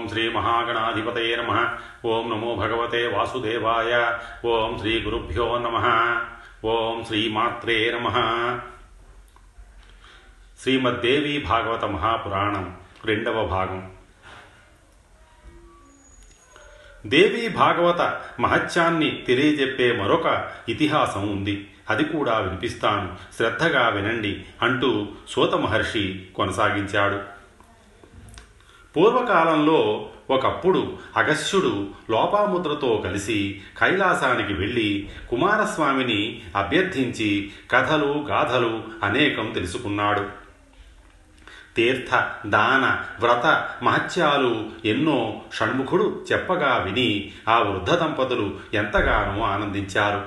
ఓం శ్రీ మహాగణాధిపతయ నమ. ఓం నమో భగవతే వాసుదేవాయ. ఓం శ్రీ గురుభ్యో నమ. ఓం శ్రీమాత్రే నమ. శ్రీమద్దేవి భాగవత మహాపురాణం రెండవ భాగం. దేవి భాగవత మహత్యాన్ని తెలియజెప్పే మరొక ఇతిహాసం ఉంది. అది కూడా వినిపిస్తాను. శ్రద్ధగా వినండి అంటూ సూత మహర్షి కొనసాగించాడు. పూర్వకాలంలో ఒకప్పుడు అగస్త్యుడు లోపాముద్రతో కలిసి కైలాసానికి వెళ్ళి కుమారస్వామిని అభ్యర్థించి కథలు గాథలు అనేకం తెలుసుకున్నాడు. తీర్థ దాన వ్రత మహత్యాలు ఎన్నో షణ్ముఖుడు చెప్పగా విని ఆ వృద్ధ దంపతులు ఎంతగానో ఆనందించారు.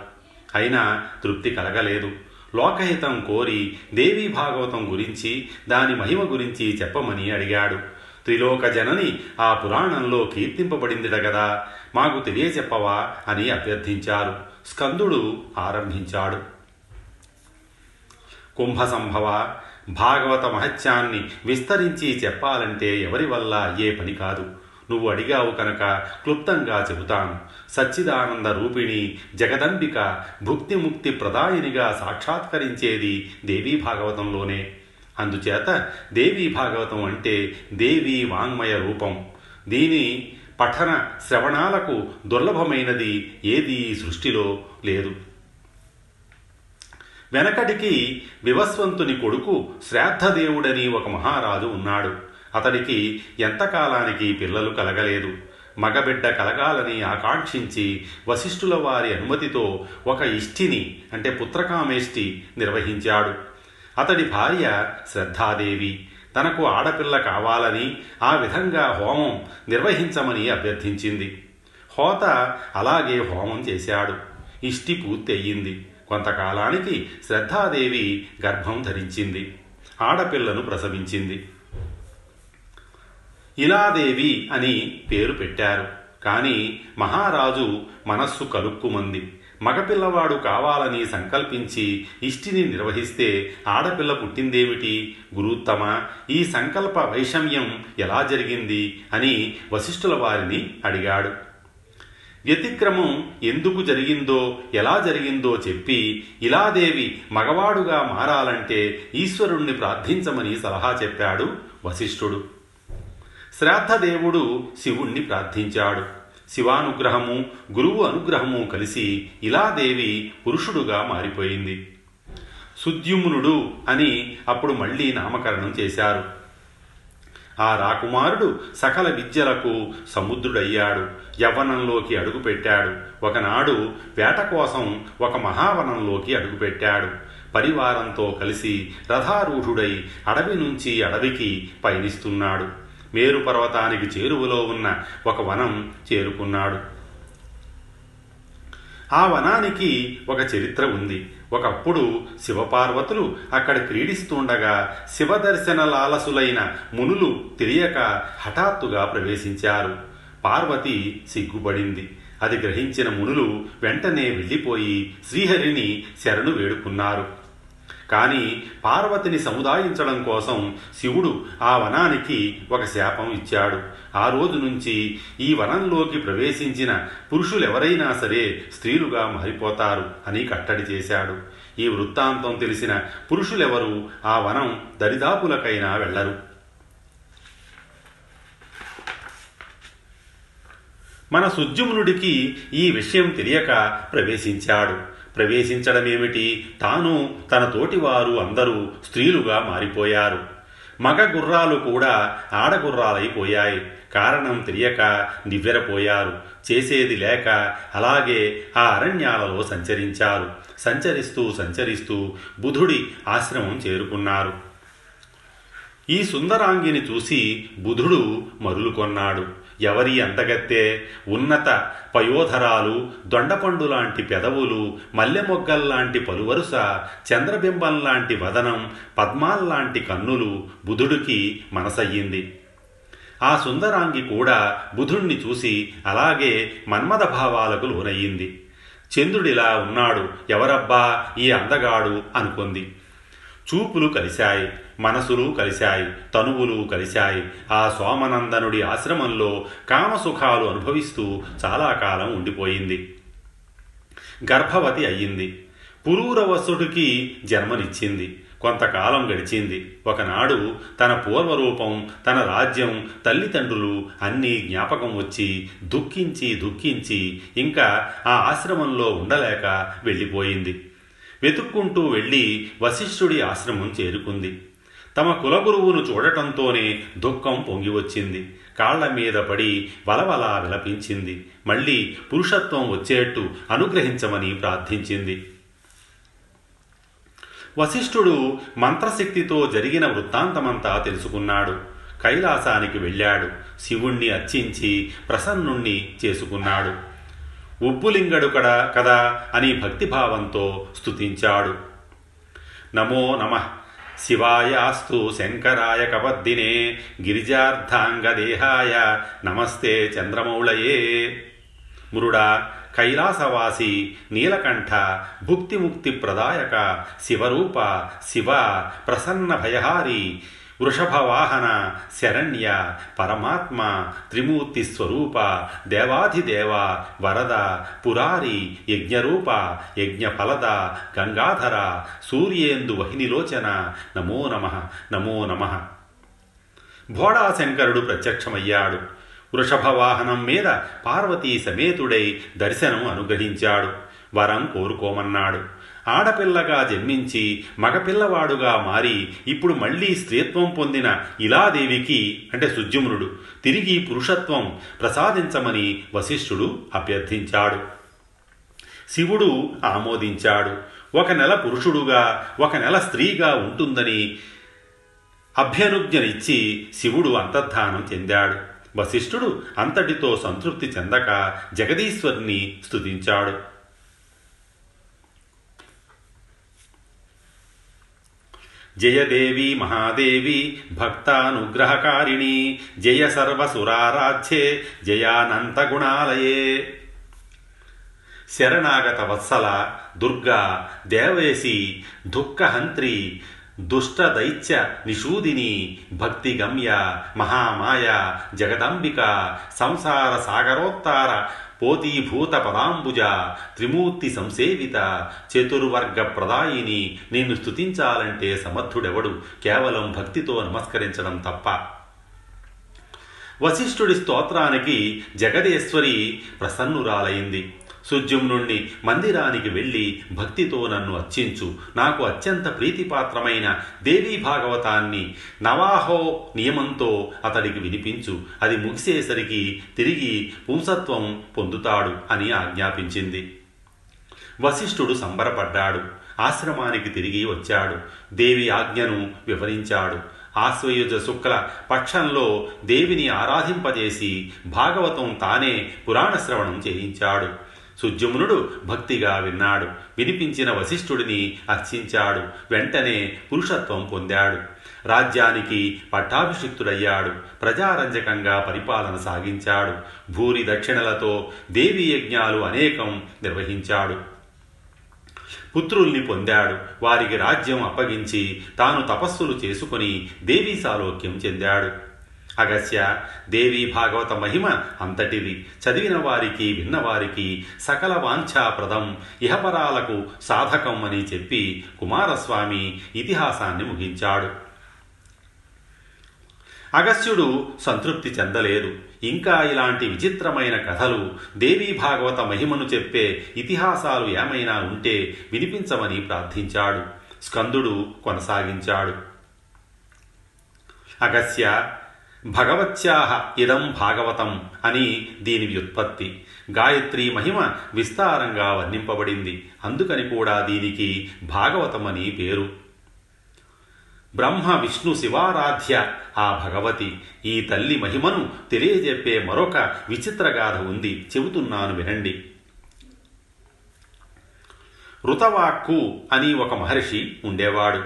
అయినా తృప్తి కలగలేదు. లోకహితం కోరి దేవీ భాగవతం గురించి దాని మహిమ గురించి చెప్పమని అడిగాడు. త్రిలోక జనని ఆ పురాణంలో కీర్తింపబడిందిట గదా. మాకు తెలియచెప్పవా అని అభ్యర్థించారు. స్కందుడు ఆరంభించాడు. కుంభ సంభవ భాగవత మహత్యాన్ని విస్తరించి చెప్పాలంటే ఎవరి వల్ల అయ్యే పని కాదు. నువ్వు అడిగావు కనుక క్లుప్తంగా చెబుతాను. సచ్చిదానంద రూపిణి జగదంబిక భుక్తి ముక్తి ప్రదాయినిగా సాక్షాత్కరించేది దేవీ భాగవతంలోనే. అందుచేత దేవీ భాగవతం అంటే దేవీ వాంగ్మయ రూపం. దీని పఠన శ్రవణాలకు దుర్లభమైనది ఏదీ సృష్టిలో లేదు. వెనకటికి వివస్వంతుని కొడుకు శ్రాద్ధదేవుడని ఒక మహారాజు ఉన్నాడు. అతడికి ఎంతకాలానికి పిల్లలు కలగలేదు. మగబిడ్డ కలగాలని ఆకాంక్షించి వశిష్ఠుల వారి అనుమతితో ఒక ఇష్టిని అంటే పుత్రకామేష్టి నిర్వహించాడు. అతడి భార్య శ్రద్ధాదేవి. తనకు ఆడపిల్ల కావాలని ఆ విధంగా హోమం నిర్వహించమని అభ్యర్థించింది. హోత అలాగే హోమం చేశాడు. ఇష్టి పూర్తి అయ్యింది కొంతకాలానికి శ్రద్ధాదేవి గర్భం ధరించింది. ఆడపిల్లను ప్రసవించింది. ఇలాదేవి అని పేరు పెట్టారు. కానీ మహారాజు మనస్సు కలుక్కుమంది. మగపిల్లవాడు కావాలని సంకల్పించి ఇష్టిని నిర్వహిస్తే ఆడపిల్ల పుట్టిందేమిటి? గురుత్తమ ఈ సంకల్ప వైషమ్యం ఎలా జరిగింది అని వశిష్ఠుల వారిని అడిగాడు. వ్యతిక్రమం ఎందుకు జరిగిందో ఎలా జరిగిందో చెప్పి ఇలాదేవి మగవాడుగా మారాలంటే ఈశ్వరుణ్ణి ప్రార్థించమని సలహా చెప్పాడు వశిష్ఠుడు. శ్రాద్ధదేవుడు శివుణ్ణి ప్రార్థించాడు. శివానుగ్రహము గురువు అనుగ్రహము కలిసి ఇలాదేవి పురుషుడుగా మారిపోయింది. సుద్యుమ్నుడు అని అప్పుడు మళ్ళీ నామకరణం చేశారు. ఆ రాకుమారుడు సకల విద్యలకు సముద్రుడయ్యాడు. యవ్వనంలోకి అడుగుపెట్టాడు. ఒకనాడు వేట కోసం ఒక మహావనంలోకి అడుగుపెట్టాడు. పరివారంతో కలిసి రథారూఢుడై అడవి నుంచి అడవికి పయనిస్తున్నాడు. మేరు పర్వతానికి చేరువలో ఉన్న ఒక వనం చేరుకున్నాడు. ఆ వనానికి ఒక చరిత్ర ఉంది. ఒకప్పుడు శివపార్వతులు అక్కడ క్రీడిస్తుండగా శివదర్శన లాలసులైన మునులు తెలియక హఠాత్తుగా ప్రవేశించారు. పార్వతి సిగ్గుపడింది. అది గ్రహించిన మునులు వెంటనే వెళ్ళిపోయి శ్రీహరిని శరణు వేడుకున్నారు. కానీ పార్వతిని సముదాయించడం కోసం శివుడు ఆ వనానికి ఒక శాపం ఇచ్చాడు. ఆ రోజు నుంచి ఈ వనంలోకి ప్రవేశించిన పురుషులెవరైనా సరే స్త్రీలుగా మారిపోతారు అని కట్టడి చేశాడు. ఈ వృత్తాంతం తెలిసిన పురుషులెవరు ఆ వనం దరిదాపులకైనా వెళ్ళరు మన సుజ్జుమునుడికి ఈ విషయం తెలియక ప్రవేశించాడు. ప్రవేశించడమేమిటి? తాను తన తోటివారు అందరూ స్త్రీలుగా మారిపోయారు. మగ గుర్రాలు కూడా ఆడగుర్రాలైపోయాయి కారణం తెలియక నివ్వెరపోయారు. చేసేది లేక అలాగే ఆ అరణ్యాలలో సంచరించారు. సంచరిస్తూ సంచరిస్తూ బుధుడి ఆశ్రమం చేరుకున్నారు. ఈ సుందరాంగిని చూసి బుధుడు మరులుకొన్నాడు ఎవరి అంతగత్తే ఉన్నత పయోధరాలు దొండపండు లాంటి పెదవులు మల్లెమొగ్గల్లాంటి పలువరుస చంద్రబింబం లాంటి వదనం పద్మాల్లాంటి కన్నులు బుధుడికి మనసయ్యింది. ఆ సుందరాంగి కూడా బుధుణ్ణి చూసి అలాగే మన్మథ భావాలకు లోనయ్యింది. చంద్రుడిలా ఉన్నాడు. ఎవరబ్బా ఈ అందగాడు అనుకుంది. చూపులు కలిశాయి మనసులు కలిశాయి తనువులు కలిశాయి. ఆ సోమనందనుడి ఆశ్రమంలో కామసుఖాలు అనుభవిస్తూ చాలా కాలం ఉండిపోయింది. గర్భవతి అయ్యింది. పురూరవసుడికి జన్మనిచ్చింది. కొంతకాలం గడిచింది. ఒకనాడు తన పూర్వరూపం తన రాజ్యం తల్లిదండ్రులు అన్నీ జ్ఞాపకం వచ్చి దుఃఖించి దుఃఖించి ఇంకా ఆ ఆశ్రమంలో ఉండలేక వెళ్ళిపోయింది. వెతుక్కుంటూ వెళ్ళి వశిష్ఠుడి ఆశ్రమం చేరుకుంది. తమ కులగురువును చూడటంతోనే దుఃఖం పొంగి వచ్చింది. కాళ్ళ మీద పడి వలవలా విలపించింది. మళ్ళీ పురుషత్వం వచ్చేట్టు అనుగ్రహించమని ప్రార్థించింది. వశిష్ఠుడు మంత్రశక్తితో జరిగిన వృత్తాంతమంతా తెలుసుకున్నాడు. కైలాసానికి వెళ్ళాడు. శివుణ్ణి అర్చించి ప్రసన్నుణ్ణి చేసుకున్నాడు. ఉప్పులింగడు కడా కదా అని భక్తిభావంతో స్తుతించాడు. నమో నమ. శివాయాస్తు శంకరాయ కపద్దినే గిరిజార్ధాంగదేహాయ నమస్తే చంద్రమౌళయే. మురుడా కైలాసవాసి నీలకంఠ భుక్తిముక్తి ప్రదాయక శివరూప శివ ప్రసన్న భయహారి వృషభవాహన శరణ్య పరమాత్మ త్రిమూర్తి స్వరూప దేవాధిదేవ వరద పురారి యజ్ఞరూప యజ్ఞఫలద గంగాధర సూర్యేందు వహినిలోచన నమో నమ నమో నమ. భోడాశంకరుడు ప్రత్యక్షమయ్యాడు. వృషభ వాహనం మీద పార్వతీ సమేతుడై దర్శనం అనుగ్రహించాడు. వరం కోరుకోమన్నాడు. ఆడపిల్లగా జన్మించి మగపిల్లవాడుగా మారి ఇప్పుడు మళ్ళీ స్త్రీత్వం పొందిన ఇలాదేవికి అంటే సుజ్యుమ్నుడు తిరిగి పురుషత్వం ప్రసాదించమని వశిష్ఠుడు అభ్యర్థించాడు. శివుడు ఆమోదించాడు. ఒక నెల పురుషుడుగా ఒక నెల స్త్రీగా ఉంటుందని అభ్యనుజ్ఞనిచ్చి శివుడు అంతర్ధానం చెందాడు. వశిష్ఠుడు అంతటితో సంతృప్తి చెందక జగదీశ్వరిని స్తుతించాడు. జయదేవి మహాదేవి భక్తానుగ్రహకారిణి జయ సర్వసురారాధ్యే జయానంత గుణాలయే. శరణాగత వత్సల దుర్గా దేవేసి దుఃఖహంత్రి దుష్టదైత్య నిషూదిని భక్తిగమ్య మహామాయ జగదంబిక సంసార సాగరోత్తార పోతీభూత పదాంబుజ త్రిమూర్తి సంసేవిత చతుర్వర్గ ప్రదాయిని నేను స్తుతించాలంటే సమర్థుడెవడు? కేవలం భక్తితో నమస్కరించడం తప్ప. వశిష్ఠుడి స్తోత్రానికి జగదేశ్వరి ప్రసన్నురాలైంది. సుజ్యుమ్నుణ్ణి మందిరానికి వెళ్ళి భక్తితో నన్ను అర్చించు. నాకు అత్యంత ప్రీతిపాత్రమైన దేవీ భాగవతాన్ని నవాహో నియమంతో అతడికి వినిపించు. అది ముగిసేసరికి తిరిగి పుంసత్వం పొందుతాడు అని ఆజ్ఞాపించింది. వశిష్ఠుడు సంబరపడ్డాడు. ఆశ్రమానికి తిరిగి వచ్చాడు. దేవి ఆజ్ఞను వివరించాడు. ఆశ్వయుజ శుక్ల పక్షంలో దేవిని ఆరాధింపజేసి భాగవతం తానే పురాణ శ్రవణం చేయించాడు. సుజ్యమునుడు భక్తిగా విన్నాడు. వినిపించిన వశిష్ఠుడిని అర్చించాడు వెంటనే పురుషత్వం పొందాడు. రాజ్యానికి పట్టాభిషిక్తుడయ్యాడు. ప్రజారంజకంగా పరిపాలన సాగించాడు. భూరి దక్షిణలతో దేవీ యజ్ఞాలు అనేకం నిర్వహించాడు. పుత్రుల్ని పొందాడు. వారికి రాజ్యం అప్పగించి తాను తపస్సులు చేసుకుని దేవీ సాలోక్యం చెందాడు. అగస్య దేవి భాగవత మహిమ అంతటిది చదివిన వారికి విన్నవారికి సకల వాంఛాప్రదం. ఇహపరాలకు సాధకం అని చెప్పి కుమారస్వామి ఇతిహాసాన్ని ముగించాడు. అగస్త్యుడు సంతృప్తి చెందలేదు. ఇంకా ఇలాంటి విచిత్రమైన కథలు దేవీ భాగవత మహిమను చెప్పే ఇతిహాసాలు ఏమైనా ఉంటే వినిపించమని ప్రార్థించాడు. స్కందుడు కొనసాగించాడు. అగస్య భగవత్యాహ ఇదం భాగవతం అని దీని వ్యుత్పత్తి. గాయత్రి మహిమ విస్తారంగా వర్ణింపబడింది. అందుకని కూడా దీనికి భాగవతం అని పేరు. బ్రహ్మ విష్ణు శివారాధ్య ఆ భగవతి ఈ తల్లి మహిమను తెలియజెప్పే మరొక విచిత్రగాథ ఉంది. చెబుతున్నాను వినండి. ఋతవాక్కు అని ఒక మహర్షి ఉండేవాడు.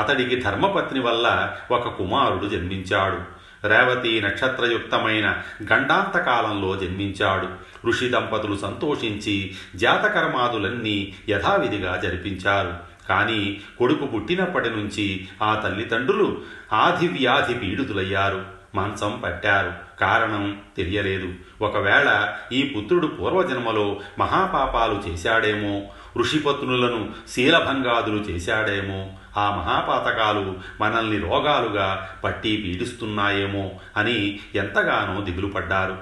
అతడికి ధర్మపత్ని వల్ల ఒక కుమారుడు జన్మించాడు. రేవతి నక్షత్రయుక్తమైన గండాంతకాలంలో జన్మించాడు. ఋషి దంపతులు సంతోషించి జాతకర్మాదులన్నీ యథావిధిగా జరిపించారు. కానీ కొడుకు పుట్టినప్పటి నుంచి ఆ తల్లిదండ్రులు ఆధివ్యాధి పీడితులయ్యారు మంచం పట్టారు. కారణం తెలియలేదు. ఒకవేళ ఈ పుత్రుడు పూర్వజన్మలో మహాపాపాలు చేశాడేమో ఋషిపత్నులను శీలభంగాదులు చేశాడేమో ఆ మహాపాతకాలు మనల్ని రోగాలుగా పట్టి పీడిస్తున్నాయేమో అని ఎంతగానో దిగులు పడ్డారు.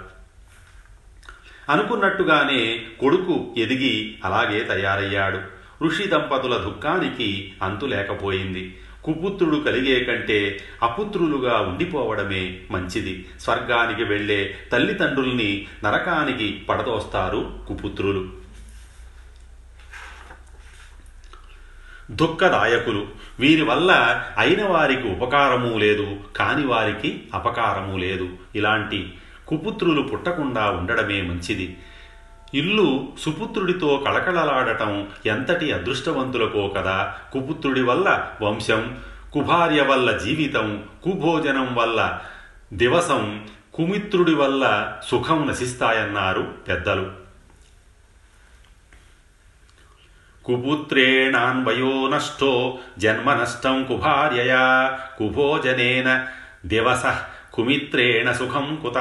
అనుకున్నట్టుగానే కొడుకు ఎదిగి అలాగే తయారయ్యాడు. ఋషి దంపతుల దుఃఖానికి అంతు లేకపోయింది. కుపుత్రుడు కలిగే కంటే అపుత్రులుగా ఉండిపోవడమే మంచిది. స్వర్గానికి వెళ్ళే తల్లిదండ్రుల్ని నరకానికి పడదోస్తారు కుపుత్రులు. దుఃఖదాయకులు. వీరి వల్ల అయిన వారికి ఉపకారము లేదు కాని వారికి అపకారము లేదు. ఇలాంటి కుపుత్రులు పుట్టకుండా ఉండడమే మంచిది. ఇల్లు సుపుత్రుడితో కళకళలాడటం ఎంతటి అదృష్టవంతులకో కదా. కుపుత్రుడి వల్ల వంశం కుభార్య వల్ల జీవితం కుభోజనం వల్ల దివసం కుమిత్రుడి వల్ల సుఖం నశిస్తాయన్నారు పెద్దలు. కుపుత్రేణాన్వయో నష్టో జన్మ నష్టం కుభార్యయా కుభోజనేన దివస కుమిత్రేణ సుఖం కుత.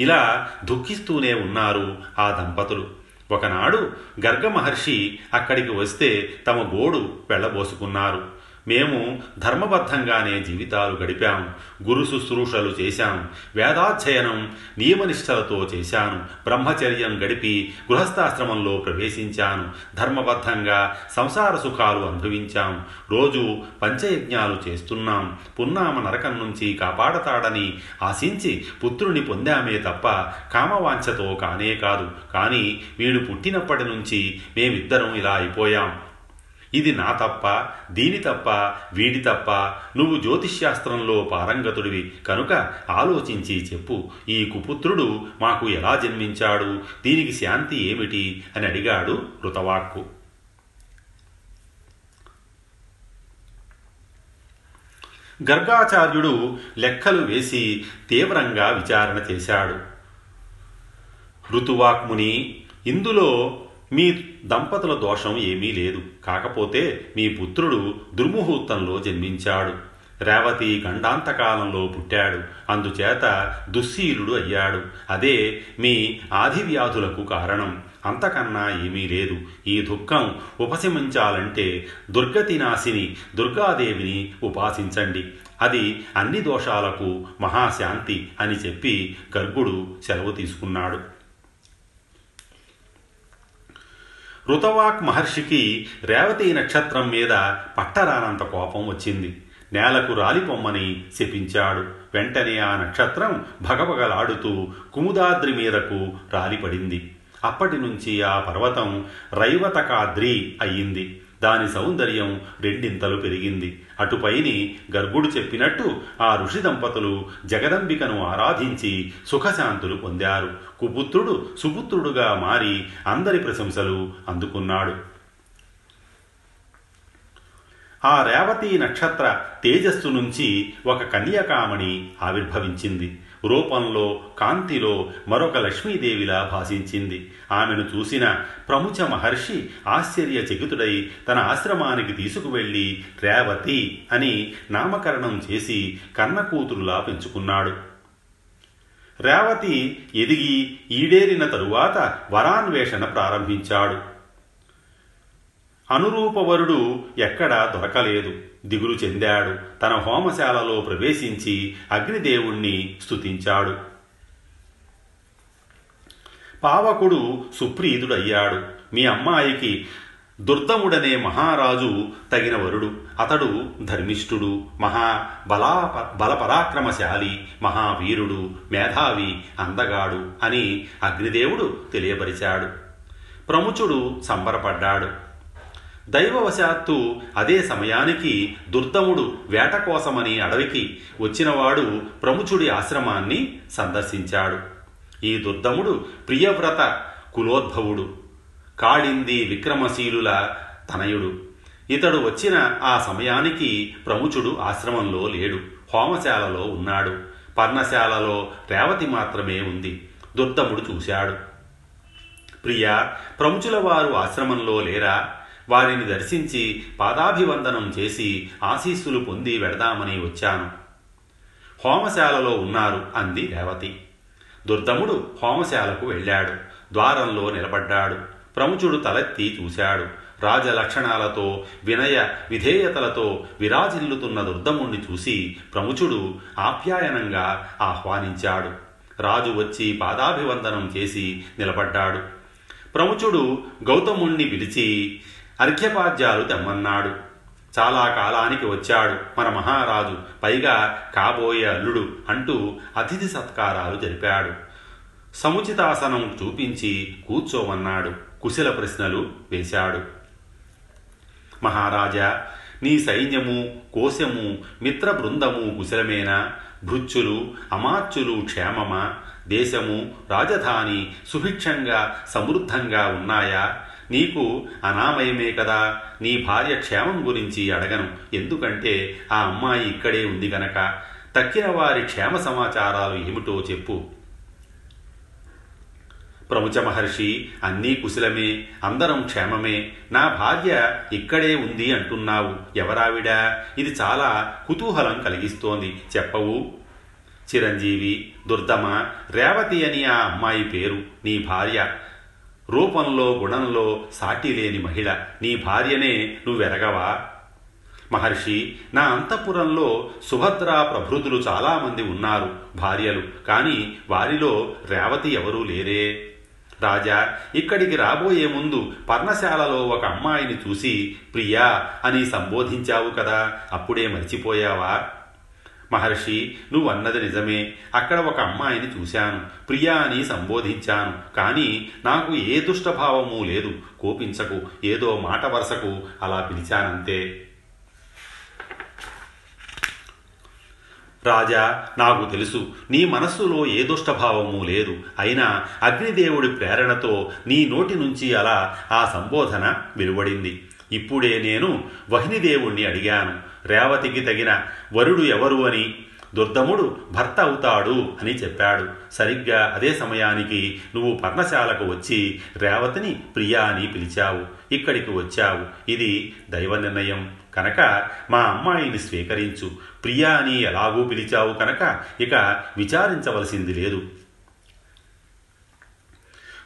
ఇలా దుఃఖిస్తూనే ఉన్నారు ఆ దంపతులు. ఒకనాడు గర్గ మహర్షి అక్కడికి వస్తే తమ గోడు వెళ్ళబోసుకున్నారు. మేము ధర్మబద్ధంగానే జీవితాలు గడిపాం గురు శుశ్రూషలు చేశాం వేదాధ్యయనం నియమనిష్టలతో చేశాను బ్రహ్మచర్యం గడిపి గృహస్థాశ్రమంలో ప్రవేశించాను ధర్మబద్ధంగా సంసార సుఖాలు అనుభవించాం రోజు పంచయజ్ఞాలు చేస్తున్నాం పున్నామ నరకం నుంచి కాపాడతాడని ఆశించి పుత్రుని పొందామే తప్ప కామవాంఛతో కానే కాదు కానీ వీడు పుట్టినప్పటి నుంచి మేమిద్దరం ఇలా అయిపోయాం. ఇది నా తప్ప దీని తప్ప వీడి తప్ప. నువ్వు జ్యోతిష్శాస్త్రంలో పారంగతుడివి. కనుక ఆలోచించి చెప్పు ఈ కుపుత్రుడు మాకు ఎలా జన్మించాడు? దీనికి శాంతి ఏమిటి? అని అడిగాడు కృతవాక్కు. గర్గాచార్యుడు లెక్కలు వేసి తీవ్రంగా విచారణ చేశాడు. ఋతువాక్ముని ఇందులో మీ దంపతుల దోషం ఏమీ లేదు. కాకపోతే మీ పుత్రుడు దుర్ముహూర్తంలో జన్మించాడు. రేవతి గండాంతకాలంలో పుట్టాడు. అందుచేత దుశ్శీలుడు అయ్యాడు. అదే మీ ఆదివ్యాధులకు కారణం. అంతకన్నా ఏమీ లేదు. ఈ దుఃఖం ఉపశమించాలంటే దుర్గతి నాశిని దుర్గాదేవిని ఉపాసించండి. అది అన్ని దోషాలకు మహాశాంతి అని చెప్పి గర్గుడు సెలవు తీసుకున్నాడు. ఋతవాక్ మహర్షికి రేవతి నక్షత్రం మీద పట్టరానంత కోపం వచ్చింది. నేలకు రాలిపొమ్మని శపించాడు. వెంటనే ఆ నక్షత్రం భగభగలాడుతూ కుముదాద్రి మీదకు రాలిపడింది. అప్పటి నుంచి ఆ పర్వతం రైవతకాద్రి అయ్యింది. దాని సౌందర్యం రెండింతలు పెరిగింది. అటుపైని గర్గుడు చెప్పినట్టు ఆ ఋషి దంపతులు జగదంబికను ఆరాధించి సుఖశాంతులు పొందారు. కుపుత్రుడు సుపుత్రుడుగా మారి అందరి ప్రశంసలు అందుకున్నాడు. ఆ రేవతి నక్షత్ర తేజస్సు నుంచి ఒక కన్యకామణి ఆవిర్భవించింది. రూపంలో కాంతిలో మరొక లక్ష్మీదేవిలా భాషించింది. ఆమెను చూసిన ప్రముచ మహర్షి ఆశ్చర్యచకితుడై తన ఆశ్రమానికి తీసుకువెళ్ళి రేవతి అని నామకరణం చేసి కన్నకూతురులా పెంచుకున్నాడు. రేవతి ఎదిగి ఈడేరిన తరువాత వరాన్వేషణ ప్రారంభించాడు. అనురూపవరుడు ఎక్కడా దొరకలేదు. దిగులు చెందాడు. తన హోమశాలలో ప్రవేశించి అగ్నిదేవుణ్ణి స్తుతించాడు. పావకుడు సుప్రీతుడయ్యాడు. మీ అమ్మాయికి దుర్దముడనే మహారాజు తగిన వరుడు అతడు ధర్మిష్ఠుడు మహా బలా బలపరాక్రమశాలి మహావీరుడు మేధావి అందగాడు అని అగ్నిదేవుడు తెలియపరిచాడు. ప్రముచుడు సంబరపడ్డాడు. దైవవశాత్తు అదే సమయానికి దుర్దముడు వేట కోసమని అడవికి వచ్చినవాడు ప్రముచుడి ఆశ్రమాన్ని సందర్శించాడు. ఈ దుర్దముడు ప్రియవ్రత కులోద్భవుడు కాళింది విక్రమశీలుల తనయుడు. ఇతడు వచ్చిన ఆ సమయానికి ప్రముచుడు ఆశ్రమంలో లేడు హోమశాలలో ఉన్నాడు. పర్ణశాలలో రేవతి మాత్రమే ఉంది దుర్దముడు చూశాడు. ప్రియ ప్రముచుల వారు ఆశ్రమంలో లేరా? వారిని దర్శించి పాదాభివందనం చేసి ఆశీస్సులు పొంది వెడదామని వచ్చాను. హోమశాలలో ఉన్నారు అంది రేవతి. దుర్దముడు హోమశాలకు వెళ్ళాడు. ద్వారంలో నిలబడ్డాడు. ప్రముచుడు తలెత్తి చూశాడు. రాజలక్షణాలతో వినయ విధేయతలతో విరాజిల్లుతున్న దుర్దముణ్ణి చూసి ప్రముచుడు ఆప్యాయనంగా ఆహ్వానించాడు. రాజు వచ్చి పాదాభివందనం చేసి నిలబడ్డాడు. ప్రముచుడు గౌతముణ్ణి పిలిచి అర్ఘ్యపాద్యాలు తెమ్మన్నాడు. చాలా కాలానికి వచ్చాడు మన మహారాజు. పైగా కాబోయే అల్లుడు అంటూ అతిథి సత్కారాలు జరిపాడు. సముచితాసనం చూపించి కూర్చోమన్నాడు. కుశల ప్రశ్నలు వేశాడు. మహారాజా నీ సైన్యము కోశము మిత్ర బృందము కుశలమేనా? భృత్యులు అమాత్యులు క్షేమమా? దేశము రాజధాని సుభిక్షంగా సమృద్ధంగా ఉన్నాయా? నీకు అనామయమే కదా. నీ భార్య క్షేమం గురించి అడగను. ఎందుకంటే ఆ అమ్మాయి ఇక్కడే ఉంది గనక. తక్కిన వారి క్షేమ సమాచారాలు ఏమిటో చెప్పు. ప్రముచ మహర్షి అన్నీ కుశలమే అందరం క్షేమమే. నా భార్య ఇక్కడే ఉంది అంటున్నావు. ఎవరావిడా? ఇది చాలా కుతూహలం కలిగిస్తోంది. చెప్పవు. చిరంజీవి దుర్దమ రేవతి అని ఆ అమ్మాయి పేరు. నీ భార్య. రూపంలో గుణంలో సాటి లేని మహిళ. నీ భార్యనే నువ్వెరగవా? మహర్షి నా అంతఃపురంలో సుభద్రా ప్రభృతులు చాలామంది ఉన్నారు భార్యలు. కానీ వారిలో రేవతి ఎవరూ లేరే. రాజా ఇక్కడికి రాబోయే ముందు పర్ణశాలలో ఒక అమ్మాయిని చూసి ప్రియా అని సంబోధించావు కదా అప్పుడే మర్చిపోయావా? మహర్షి నువ్వు అన్నది నిజమే. అక్కడ ఒక అమ్మాయిని చూశాను. ప్రియా అని సంబోధించాను. కానీ నాకు ఏ దుష్టభావము లేదు. కోపించకు. ఏదో మాట వరసకు. అలా పిలిచానంతే. రాజా నాకు తెలుసు. నీ మనస్సులో ఏ దుష్టభావము లేదు. అయినా అగ్నిదేవుడి ప్రేరణతో నీ నోటి నుంచి అలా ఆ సంబోధన వెలువడింది. ఇప్పుడే నేను వహినిదేవుణ్ణి అడిగాను. రేవతికి తగిన వరుడు ఎవరు అని దుర్దముడు భర్త అవుతాడు అని చెప్పాడు. సరిగ్గా అదే సమయానికి నువ్వు పర్ణశాలకు వచ్చి రేవతిని ప్రియా అని పిలిచావు. ఇక్కడికి వచ్చావు. ఇది దైవ నిర్ణయం. కనుక మా అమ్మాయిని స్వీకరించు. ప్రియా అని ఎలాగూ పిలిచావు కనుక ఇక విచారించవలసింది లేదు.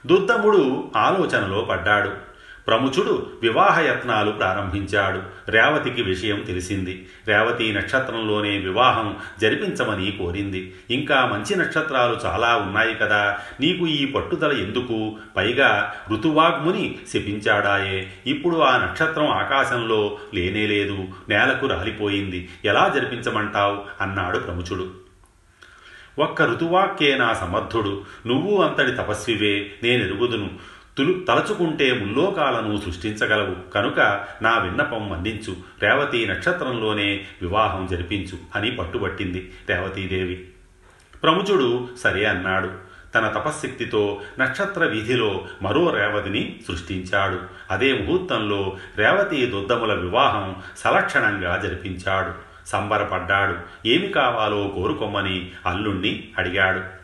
దుర్దముడు ఆలోచనలో పడ్డాడు. ప్రముచుడు వివాహయత్నాలు ప్రారంభించాడు. రేవతికి విషయం తెలిసింది. రేవతి నక్షత్రంలోనే వివాహం జరిపించమని కోరింది. ఇంకా మంచి నక్షత్రాలు చాలా ఉన్నాయి కదా. నీకు ఈ పట్టుదల ఎందుకు? పైగా ఋతువాగ్ముని శపించాడాయే. ఇప్పుడు ఆ నక్షత్రం ఆకాశంలో లేనేలేదు నేలకు రాలిపోయింది. ఎలా జరిపించమంటావు? అన్నాడు ప్రముచుడు ఒక్క ఋతువాక్కే నా సమర్థుడు. నువ్వు అంతటి తపస్వివే. నేనెరుగుదును. తులు తలచుకుంటే ముల్లోకాలను సృష్టించగలవు. కనుక నా విన్నపం మన్నించు రేవతి నక్షత్రంలోనే వివాహం జరిపించు అని పట్టుబట్టింది రేవతీదేవి. ప్రముచుడు సరే అన్నాడు. తన తపశ్శక్తితో నక్షత్ర వీధిలో మరో రేవతిని సృష్టించాడు. అదే ముహూర్తంలో రేవతి దుద్దముల వివాహం సలక్షణంగా జరిపించాడు. సంబరపడ్డాడు. ఏమి కావాలో కోరుకొమ్మని అల్లుణ్ణి అడిగాడు.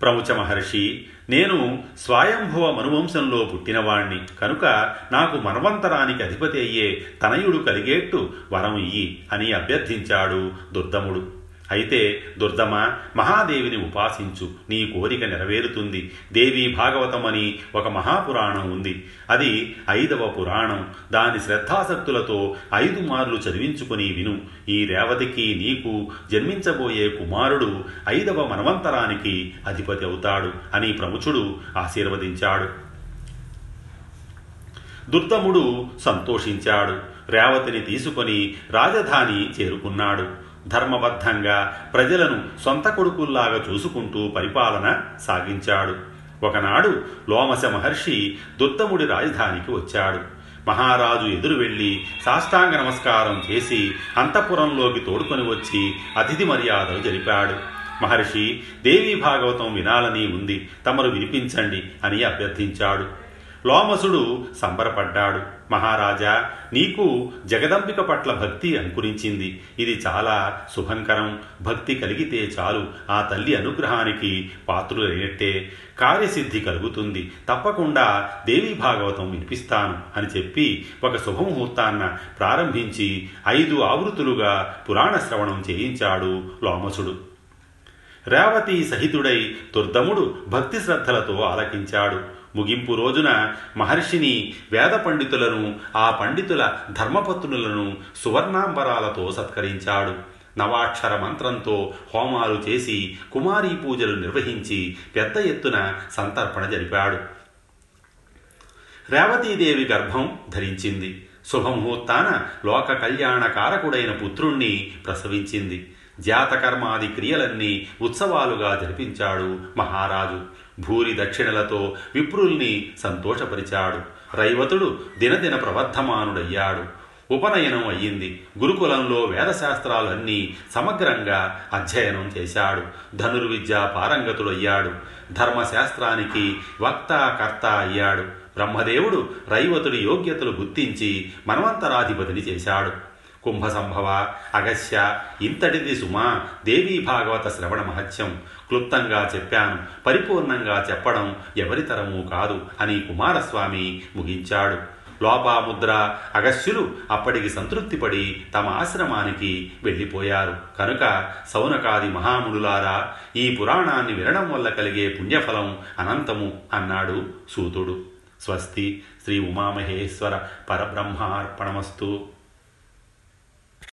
ప్రముచ మహర్షి నేను స్వయంభవ మనువంశంలో పుట్టినవాణ్ణి. కనుక నాకు మనవంతరానికి అధిపతి అయ్యే తనయుడు కలిగేట్టు వరం ఇయ్యి అని అభ్యర్థించాడు దుర్దముడు. అయితే దుర్దమ మహాదేవిని ఉపాసించు. నీ కోరిక నెరవేరుతుంది. దేవి భాగవతం అని ఒక మహాపురాణం ఉంది. అది ఐదవ పురాణం. దాని శ్రద్ధాసక్తులతో ఐదు మార్లు చదివించుకుని విను. ఈ రేవతికి నీకు జన్మించబోయే కుమారుడు ఐదవ మనవంతరానికి అధిపతి అవుతాడు అని ప్రముచుడు ఆశీర్వదించాడు. దుర్దముడు సంతోషించాడు. రేవతిని తీసుకొని రాజధాని చేరుకున్నాడు. ధర్మబద్ధంగా ప్రజలను సొంత కొడుకుల్లాగా చూసుకుంటూ పరిపాలన సాగించాడు. ఒకనాడు లోమశ మహర్షి దుర్దముడి రాజధానికి వచ్చాడు. మహారాజు ఎదురు వెళ్ళి సాష్టాంగ నమస్కారం చేసి అంతఃపురంలోకి తోడుకొని వచ్చి అతిథి మర్యాదలు జరిపాడు. మహర్షి దేవీ భాగవతం వినాలని ఉంది తమరు వినిపించండి అని అభ్యర్థించాడు. లోమసుడు సంబరపడ్డాడు. మహారాజా నీకు జగదంబిక పట్ల భక్తి అంకురించింది ఇది చాలా శుభంకరం. భక్తి కలిగితే చాలు. ఆ తల్లి అనుగ్రహానికి పాత్రులైనట్టే. కార్యసిద్ధి కలుగుతుంది. తప్పకుండా దేవీ భాగవతం వినిపిస్తాను అని చెప్పి ఒక శుభముహూర్తాన్న ప్రారంభించి ఐదు ఆవృతులుగా పురాణ శ్రవణం చేయించాడు లోమసుడు. రేవతి సహితుడై దుర్దముడు భక్తి శ్రద్ధలతో ఆలకించాడు. ముగింపు రోజున మహర్షిని వేద పండితులను ఆ పండితుల ధర్మపత్నులను సువర్ణాంబరాలతో సత్కరించాడు. నవాక్షర మంత్రంతో హోమాలు చేసి కుమారీ పూజలు నిర్వహించి పెద్ద ఎత్తున సంతర్పణ జరిపాడు. రేవతీదేవి గర్భం ధరించింది. శుభముహూర్తాన లోక కళ్యాణ కారకుడైన పుత్రుణ్ణి ప్రసవించింది. జాతకర్మాది క్రియలన్నీ ఉత్సవాలుగా జరిపించాడు మహారాజు. భూరి దక్షిణలతో విప్రుల్ని సంతోషపరిచాడు. రైవతుడు దినదిన ప్రవర్ధమానుడయ్యాడు. ఉపనయనం అయ్యింది. గురుకులంలో వేదశాస్త్రాలన్నీ సమగ్రంగా అధ్యయనం చేశాడు. ధనుర్విద్య పారంగతుడయ్యాడు. ధర్మశాస్త్రానికి వక్త కర్త అయ్యాడు. బ్రహ్మదేవుడు రైవతుడి యోగ్యతలు గుర్తించి మన్వంతరాధిపతిని చేశాడు. కుంభ సంభవ అగస్య ఇంతటిది సుమా దేవీ భాగవత శ్రవణ మహత్యం. క్లుప్తంగా చెప్పాను పరిపూర్ణంగా చెప్పడం ఎవరితరమూ కాదు అని కుమారస్వామి ముగించాడు లోపాముద్ర అగస్యులు అప్పటికి సంతృప్తిపడి తమ ఆశ్రమానికి వెళ్ళిపోయారు. కనుక సౌనకాది మహామునులారా ఈ పురాణాన్ని వినడం వల్ల కలిగే పుణ్యఫలం అనంతము అన్నాడు సూతుడు. స్వస్తి శ్రీ ఉమామహేశ్వర పరబ్రహ్మార్పణమస్తు.